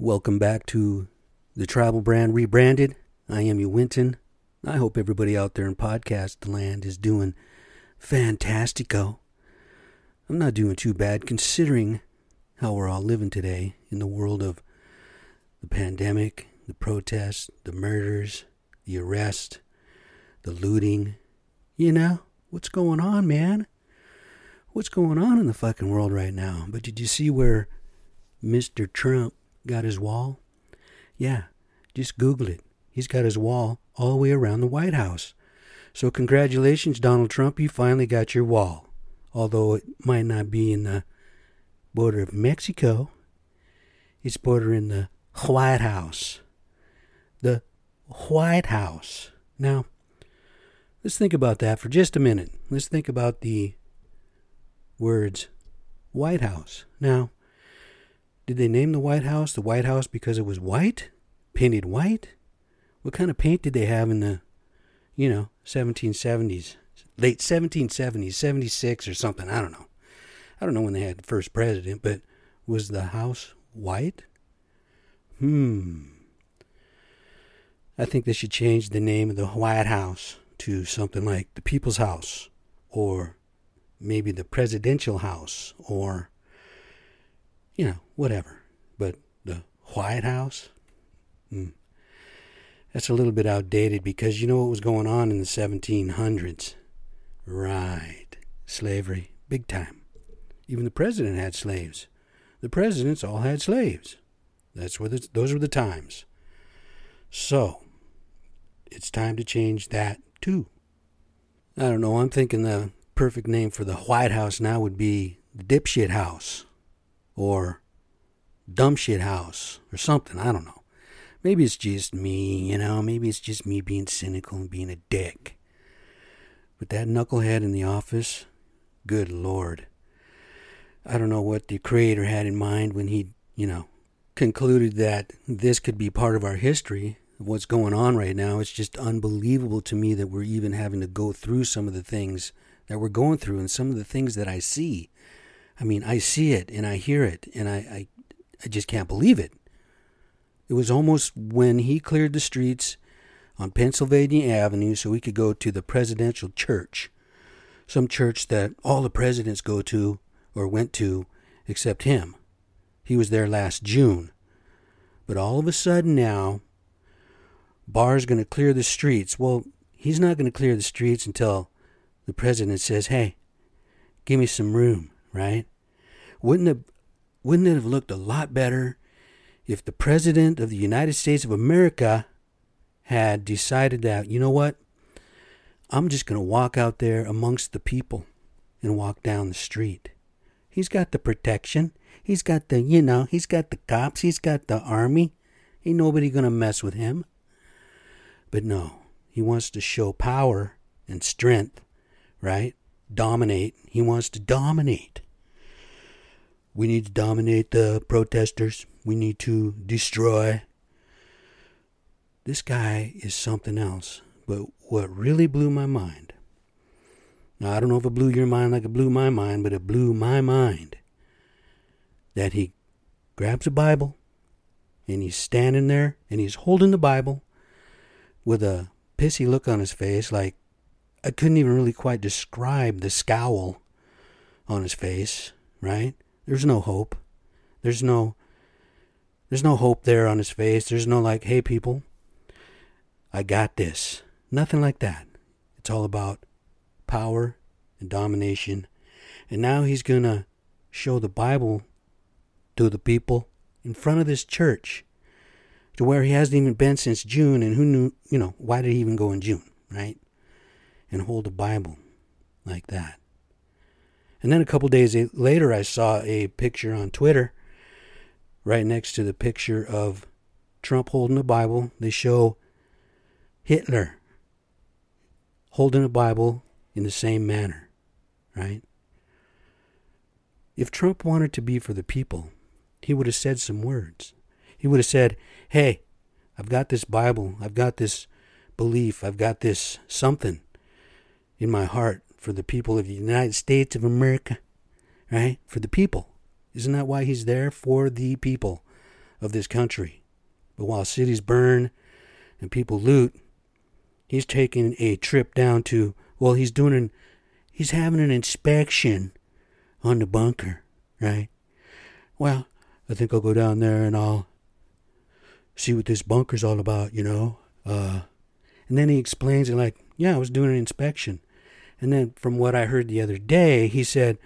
Welcome back to the Tribal Brand Rebranded. I am you, Winton. I hope everybody out there in podcast land is doing fantastico. I'm not doing too bad considering how we're all living today in the world of the pandemic, the protests, the murders, the arrest, the looting. You know, what's going on, man? What's going on in the fucking world right now? But did you see where Mr. Trump got his wall? Yeah, just Google it. He's got his wall all the way around the White House. So, congratulations, Donald Trump. You finally got your wall. Although it might not be in the border of Mexico, it's bordering the White House. The White House. Now, let's think about that for just a minute. Let's think about the words White House. Now, did they name the White House the White House because it was white? Painted white? What kind of paint did they have in the, you know, 1770s? Late 1770s, 76 or something. I don't know. I don't know when they had the first president, but was the house white? Hmm. I think they should change the name of the White House to something like the People's House or maybe the Presidential House or, you know, whatever. But the White House? Hmm. That's a little bit outdated because you know what was going on in the 1700s? Right. Slavery. Big time. Even the president had slaves. The presidents all had slaves. That's what those were the times. So, it's time to change that too. I don't know. I'm thinking the perfect name for the White House now would be the Dipshit House or Dumb Shit House or something. I don't know. Maybe it's just me, you know. Maybe it's just me being cynical and being a dick. But that knucklehead in the office, good lord. I don't know what the creator had in mind when he, you know, concluded that this could be part of our history what's going on right now. It's just unbelievable to me that we're even having to go through some of the things that we're going through and some of the things that I see. I mean, I see it and I hear it and I, I, I just can't believe it. It was almost when he cleared the streets on Pennsylvania Avenue so he could go to the presidential church, some church that all the presidents go to or went to except him. He was there last June. But all of a sudden now, Barr's going to clear the streets. Well, he's not going to clear the streets until the president says, hey, give me some room, right? Wouldn't it, wouldn't it have looked a lot better if the president of the United States of America had decided that, you know what? I'm just going to walk out there amongst the people and walk down the street. He's got the protection. He's got the, you know, he's got the cops. He's got the army. Ain't nobody going to mess with him. But no, he wants to show power and strength, right? Dominate. He wants to dominate. We need to dominate the protesters. We need to destroy. This guy is something else. But what really blew my mind now, I don't know if it blew your mind like it blew my mind, but it blew my mind that he grabs a Bible and he's standing there and he's holding the Bible with a pissy look on his face, like I couldn't even really quite describe the scowl on his face, right? There's no hope. There's no there's no hope there on his face. There's no like, hey people, I got this. Nothing like that. It's all about power and domination. And now he's going to show the Bible to the people in front of this church to where he hasn't even been since June. And who knew, you know, why did he even go in June, right? And hold the Bible like that. And then a couple days later, I saw a picture on Twitter right next to the picture of Trump holding the Bible. They show Hitler holding a Bible in the same manner, right? If Trump wanted to be for the people, he would have said some words. He would have said, Hey, I've got this Bible, I've got this belief, I've got this something in my heart for the people of the United States of America, right? For the people. Isn't that why he's there? For the people of this country. But while cities burn and people loot, he's taking a trip down to, well, he's doing an, he's having an inspection on the bunker, right? Well, I think I'll go down there and I'll see what this bunker's all about, you know? Uh, and then he explains it like, yeah, I was doing an inspection. And then from what I heard the other day, he said,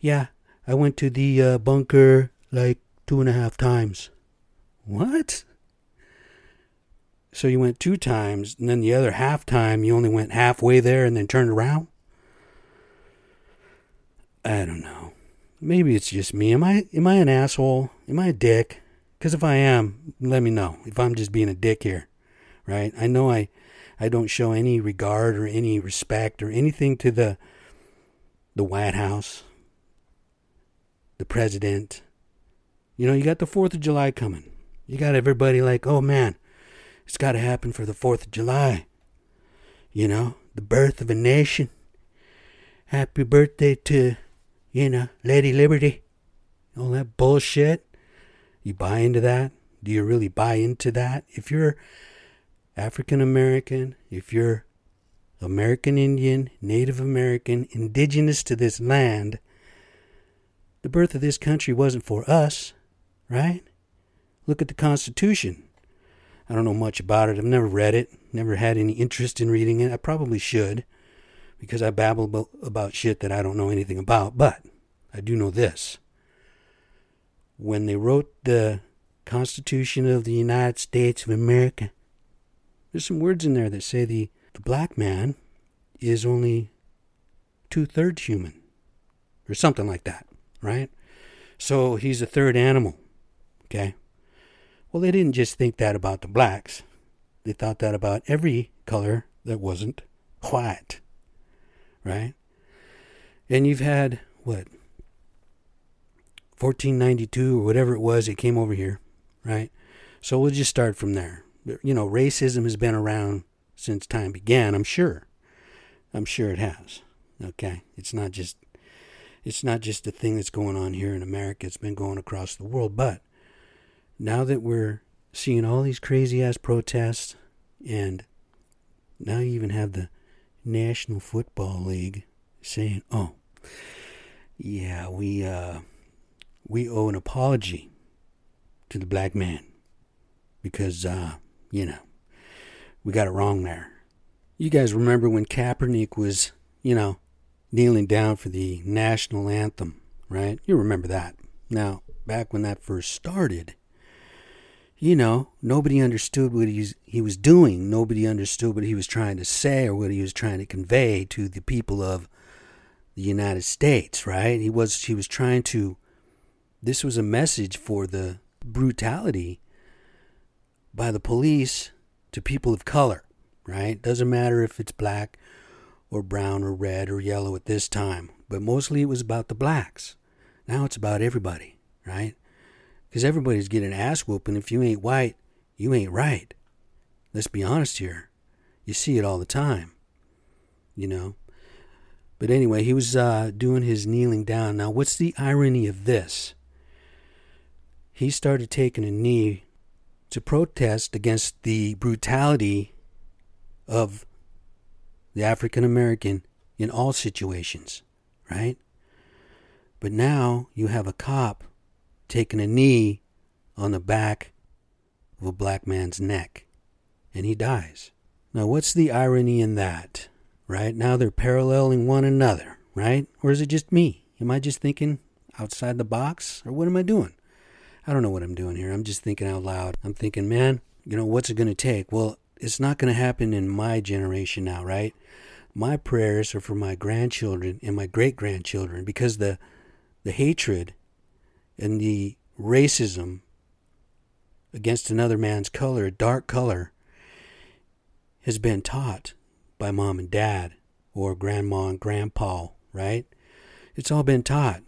yeah, I went to the uh, bunker like two and a half times. What? So you went two times, and then the other half time you only went halfway there and then turned around? I don't know. Maybe it's just me. Am I am I an asshole? Am I a dick? Because if I am, let me know. If I'm just being a dick here, right? I know I I don't show any regard or any respect or anything to the the White House, the president. You know, you got the 4th of July coming. You got everybody like, "Oh man, it's got to happen for the 4th of July." You know, the birth of a nation. Happy birthday to, you know, Lady Liberty. All that bullshit. You buy into that? Do you really buy into that? If you're African American, if you're American Indian, Native American, indigenous to this land, the birth of this country wasn't for us, right? Look at the Constitution. I don't know much about it. I've never read it, never had any interest in reading it. I probably should because I babble about shit that I don't know anything about. But I do know this. When they wrote the Constitution of the United States of America, there's some words in there that say the, the black man is only two thirds human, or something like that, right? So he's a third animal, okay? Well, they didn't just think that about the blacks, they thought that about every color that wasn't white, right? And you've had, what, 1492 or whatever it was, it came over here, right? So we'll just start from there you know, racism has been around since time began, I'm sure. I'm sure it has. Okay? It's not just it's not just a thing that's going on here in America, it's been going across the world, but now that we're seeing all these crazy ass protests and now you even have the National Football League saying, "Oh, yeah, we uh we owe an apology to the black man because uh you know, we got it wrong there. You guys remember when Kaepernick was, you know, kneeling down for the national anthem, right? You remember that. Now, back when that first started, you know, nobody understood what he's, he was doing. Nobody understood what he was trying to say or what he was trying to convey to the people of the United States, right? He was he was trying to this was a message for the brutality by the police to people of color, right? Doesn't matter if it's black or brown or red or yellow at this time, but mostly it was about the blacks. Now it's about everybody, right? Because everybody's getting ass whooping. If you ain't white, you ain't right. Let's be honest here. You see it all the time, you know. But anyway, he was uh, doing his kneeling down. Now, what's the irony of this? He started taking a knee to protest against the brutality of the African American in all situations, right? But now you have a cop taking a knee on the back of a black man's neck and he dies. Now, what's the irony in that, right? Now they're paralleling one another, right? Or is it just me? Am I just thinking outside the box or what am I doing? I don't know what I'm doing here. I'm just thinking out loud. I'm thinking, man, you know, what's it going to take? Well, it's not going to happen in my generation now, right? My prayers are for my grandchildren and my great grandchildren because the the hatred and the racism against another man's color, dark color, has been taught by mom and dad or grandma and grandpa, right? It's all been taught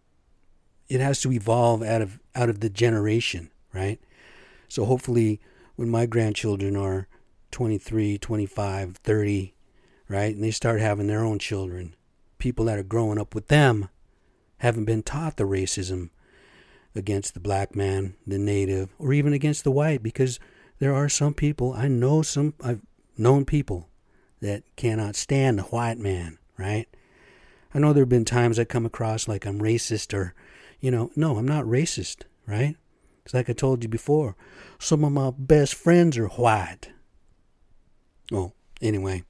it has to evolve out of out of the generation, right? So hopefully when my grandchildren are 23, 25, 30, right? And they start having their own children, people that are growing up with them haven't been taught the racism against the black man, the native, or even against the white because there are some people, I know some, I've known people that cannot stand the white man, right? I know there have been times I come across like I'm racist or, you know, no, I'm not racist, right? It's like I told you before. Some of my best friends are white. Oh, anyway.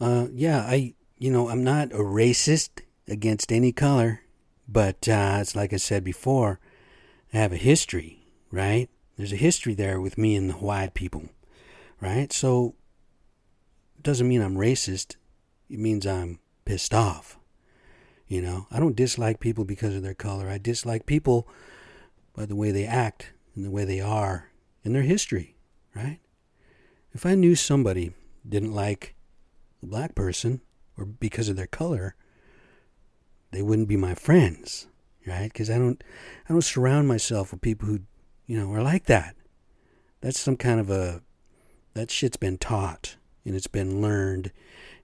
Uh, yeah, I, you know, I'm not a racist against any color, but uh, it's like I said before, I have a history, right? There's a history there with me and the white people, right? So, it doesn't mean I'm racist. It means I'm pissed off. You know, I don't dislike people because of their color. I dislike people by the way they act and the way they are and their history, right? If I knew somebody didn't like a black person or because of their color, they wouldn't be my friends, right? Because I don't, I don't surround myself with people who, you know, are like that. That's some kind of a, that shit's been taught and it's been learned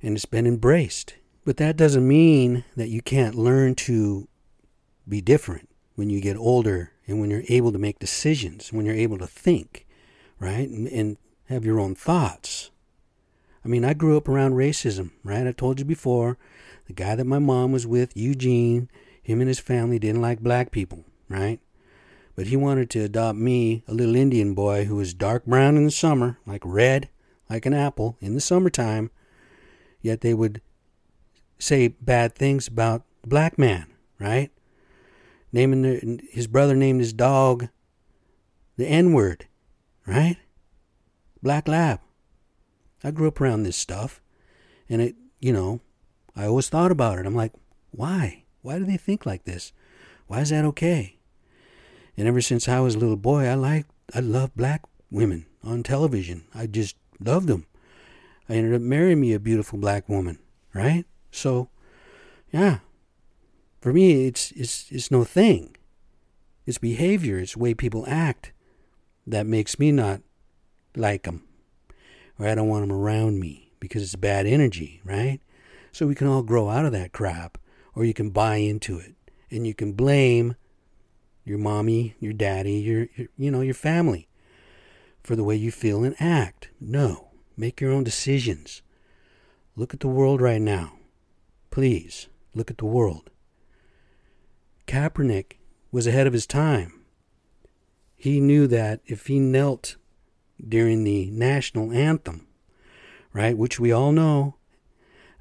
and it's been embraced. But that doesn't mean that you can't learn to be different when you get older and when you're able to make decisions, when you're able to think, right? And, and have your own thoughts. I mean, I grew up around racism, right? I told you before, the guy that my mom was with, Eugene, him and his family didn't like black people, right? But he wanted to adopt me, a little Indian boy who was dark brown in the summer, like red, like an apple in the summertime. Yet they would say bad things about the black man, right? naming the, his brother named his dog the N word, right? Black Lab. I grew up around this stuff, and it, you know, I always thought about it. I'm like, why? Why do they think like this? Why is that okay? And ever since I was a little boy, I liked, I loved black women on television. I just loved them. I ended up marrying me a beautiful black woman, right? So, yeah, for me, it's, it's, it's no thing. It's behavior, it's the way people act that makes me not like them. Or I don't want them around me because it's bad energy, right? So we can all grow out of that crap, or you can buy into it. And you can blame your mommy, your daddy, your, your you know, your family for the way you feel and act. No. Make your own decisions. Look at the world right now. Please, look at the world. Kaepernick was ahead of his time. He knew that if he knelt during the national anthem, right, which we all know,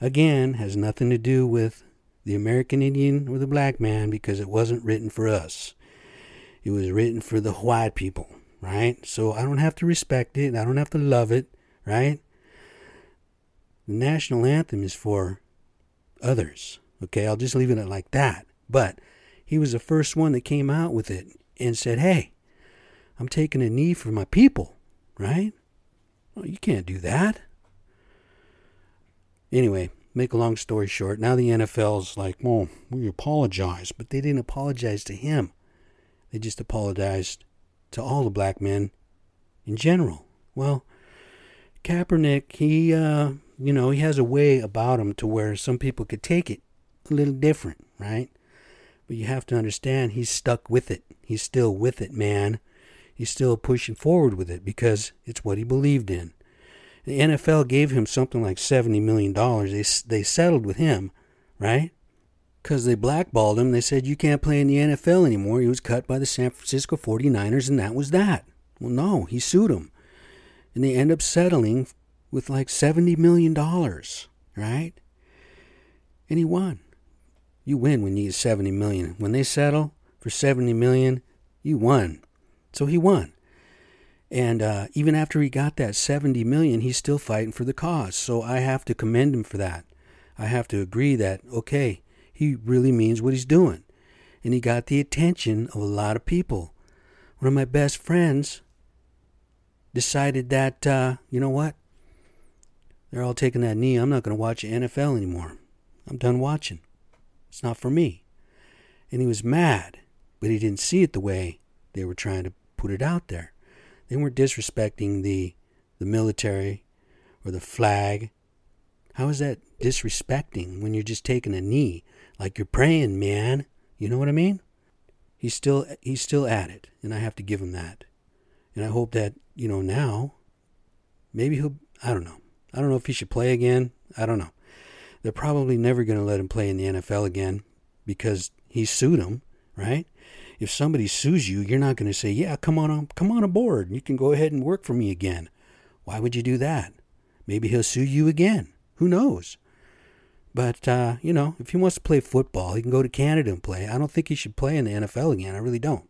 again, has nothing to do with the American Indian or the black man because it wasn't written for us. It was written for the white people, right? So I don't have to respect it. I don't have to love it, right? The national anthem is for others. Okay, I'll just leave it like that. But he was the first one that came out with it and said, Hey, I'm taking a knee for my people, right? Well, you can't do that. Anyway, make a long story short, now the NFL's like, well, we apologize, but they didn't apologize to him. They just apologized to all the black men in general. Well, Kaepernick, he, uh, you know, he has a way about him to where some people could take it a little different, right? But you have to understand he's stuck with it. He's still with it, man. He's still pushing forward with it because it's what he believed in. The NFL gave him something like $70 million. They, they settled with him, right? Because they blackballed him. They said, you can't play in the NFL anymore. He was cut by the San Francisco 49ers, and that was that. Well, no, he sued him. And they end up settling with like $70 million, right? And he won. You win when you get 70 million. When they settle for 70 million, you won. So he won. And uh, even after he got that 70 million, he's still fighting for the cause. So I have to commend him for that. I have to agree that, okay, he really means what he's doing. And he got the attention of a lot of people. One of my best friends decided that, uh, you know what? They're all taking that knee. I'm not going to watch NFL anymore. I'm done watching. It's not for me. And he was mad, but he didn't see it the way they were trying to put it out there. They weren't disrespecting the the military or the flag. How is that disrespecting when you're just taking a knee like you're praying, man? You know what I mean? he's still he's still at it, and I have to give him that. And I hope that you know now, maybe he'll. I don't know. I don't know if he should play again. I don't know. They're probably never going to let him play in the NFL again because he sued him, right? If somebody sues you, you're not going to say, "Yeah, come on, come on aboard. You can go ahead and work for me again." Why would you do that? Maybe he'll sue you again. Who knows? But, uh, you know, if he wants to play football, he can go to Canada and play. I don't think he should play in the NFL again. I really don't.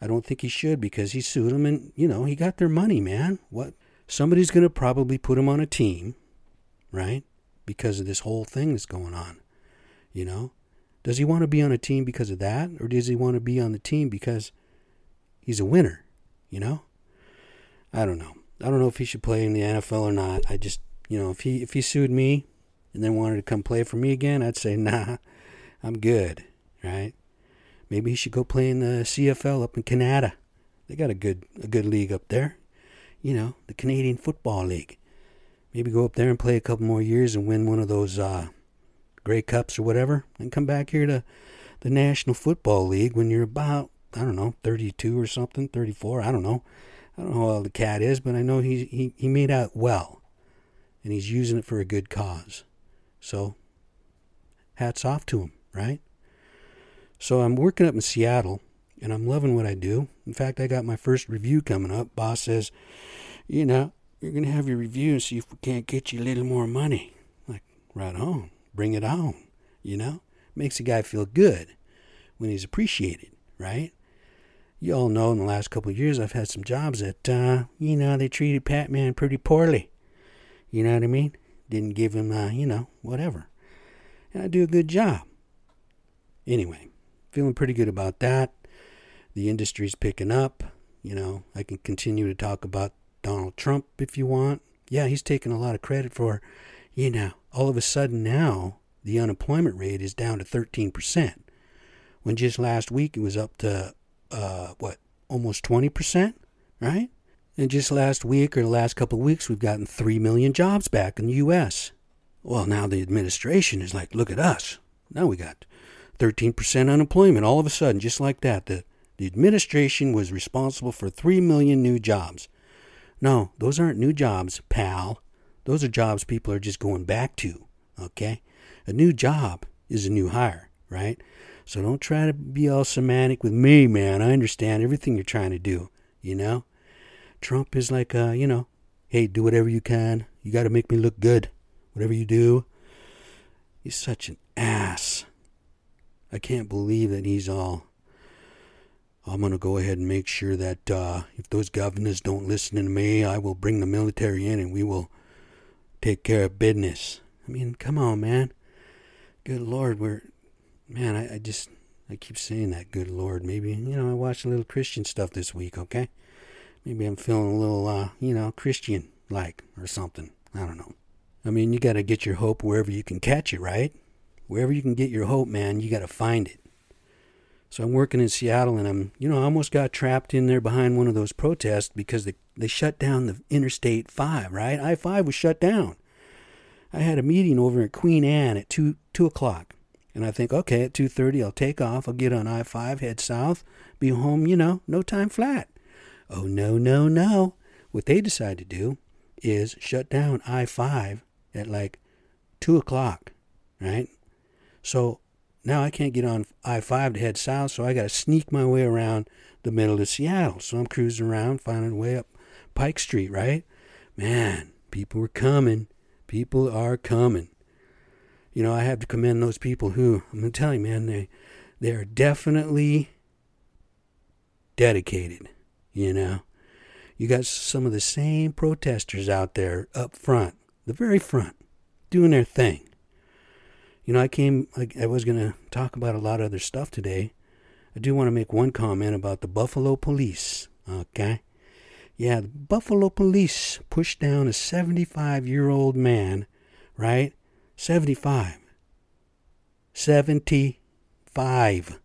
I don't think he should because he sued him and, you know, he got their money, man. What? Somebody's going to probably put him on a team, right? Because of this whole thing that's going on, you know? Does he want to be on a team because of that? Or does he want to be on the team because he's a winner, you know? I don't know. I don't know if he should play in the NFL or not. I just, you know, if he if he sued me and then wanted to come play for me again, I'd say, nah, I'm good, right? Maybe he should go play in the CFL up in Canada. They got a good a good league up there, you know, the Canadian Football League. Maybe go up there and play a couple more years and win one of those uh, Grey Cups or whatever, and come back here to the National Football League when you're about I don't know 32 or something, 34. I don't know. I don't know how old the cat is, but I know he he he made out well, and he's using it for a good cause. So, hats off to him, right? So, I'm working up in Seattle and I'm loving what I do. In fact, I got my first review coming up. Boss says, you know, you're going to have your review and see if we can't get you a little more money. Like, right on. Bring it on. You know? Makes a guy feel good when he's appreciated, right? You all know in the last couple years I've had some jobs that, uh, you know, they treated Pat Man pretty poorly. You know what I mean? didn't give him, uh, you know, whatever. And I do a good job. Anyway, feeling pretty good about that. The industry's picking up. You know, I can continue to talk about Donald Trump if you want. Yeah, he's taking a lot of credit for, you know, all of a sudden now the unemployment rate is down to 13%. When just last week it was up to, uh, what, almost 20%, right? And just last week or the last couple of weeks, we've gotten 3 million jobs back in the U.S. Well, now the administration is like, look at us. Now we got 13% unemployment all of a sudden, just like that. The, the administration was responsible for 3 million new jobs. No, those aren't new jobs, pal. Those are jobs people are just going back to, okay? A new job is a new hire, right? So don't try to be all semantic with me, man. I understand everything you're trying to do, you know? Trump is like, uh, you know, hey, do whatever you can. You got to make me look good. Whatever you do. He's such an ass. I can't believe that he's all. I'm going to go ahead and make sure that uh, if those governors don't listen to me, I will bring the military in and we will take care of business. I mean, come on, man. Good Lord, we're. Man, I, I just. I keep saying that, good Lord. Maybe, you know, I watched a little Christian stuff this week, okay? Maybe I'm feeling a little, uh, you know, Christian like or something. I don't know. I mean, you got to get your hope wherever you can catch it, right? Wherever you can get your hope, man, you got to find it. So I'm working in Seattle and I'm, you know, I almost got trapped in there behind one of those protests because they, they shut down the Interstate 5, right? I 5 was shut down. I had a meeting over at Queen Anne at 2, 2 o'clock. And I think, okay, at 2.30 I'll take off. I'll get on I-5, head south, be home, you know, no time flat. Oh, no, no, no. What they decide to do is shut down I 5 at like 2 o'clock, right? So now I can't get on I 5 to head south, so I got to sneak my way around the middle of Seattle. So I'm cruising around, finding a way up Pike Street, right? Man, people are coming. People are coming. You know, I have to commend those people who, I'm going to tell you, man, they, they are definitely dedicated you know. You got some of the same protesters out there up front, the very front, doing their thing. You know, I came, I, I was going to talk about a lot of other stuff today. I do want to make one comment about the Buffalo police, okay? Yeah, the Buffalo police pushed down a 75 year old man, right? 75. 75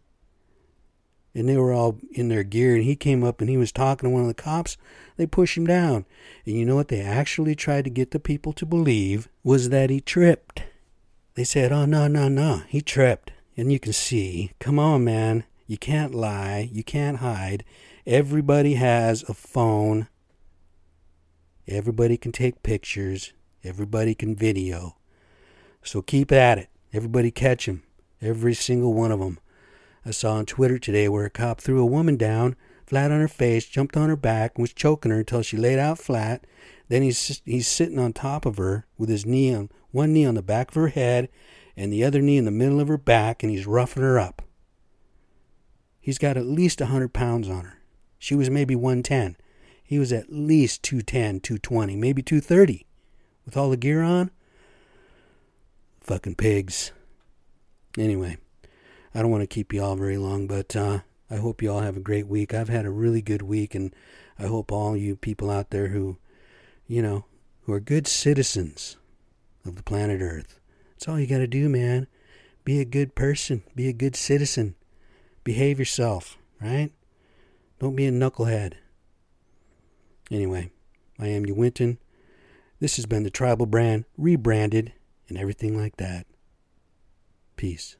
and they were all in their gear and he came up and he was talking to one of the cops they pushed him down and you know what they actually tried to get the people to believe was that he tripped they said oh no no no he tripped and you can see come on man You can't lie. You can't hide. Everybody has a phone. Everybody can take pictures. Everybody can video. So keep at it. Everybody catch 'em. Every single one of 'em. I saw on Twitter today where a cop threw a woman down flat on her face, jumped on her back, and was choking her until she laid out flat. Then he's he's sitting on top of her with his knee on one knee on the back of her head and the other knee in the middle of her back, and he's roughing her up. He's got at least a hundred pounds on her. She was maybe one ten. He was at least 210, 220, maybe 230 with all the gear on. Fucking pigs. Anyway, I don't want to keep you all very long, but uh, I hope you all have a great week. I've had a really good week, and I hope all you people out there who, you know, who are good citizens of the planet Earth. That's all you got to do, man. Be a good person. Be a good citizen. Behave yourself, right? Don't be a knucklehead. Anyway, I am you, Winton. This has been the Tribal Brand rebranded and everything like that. Peace.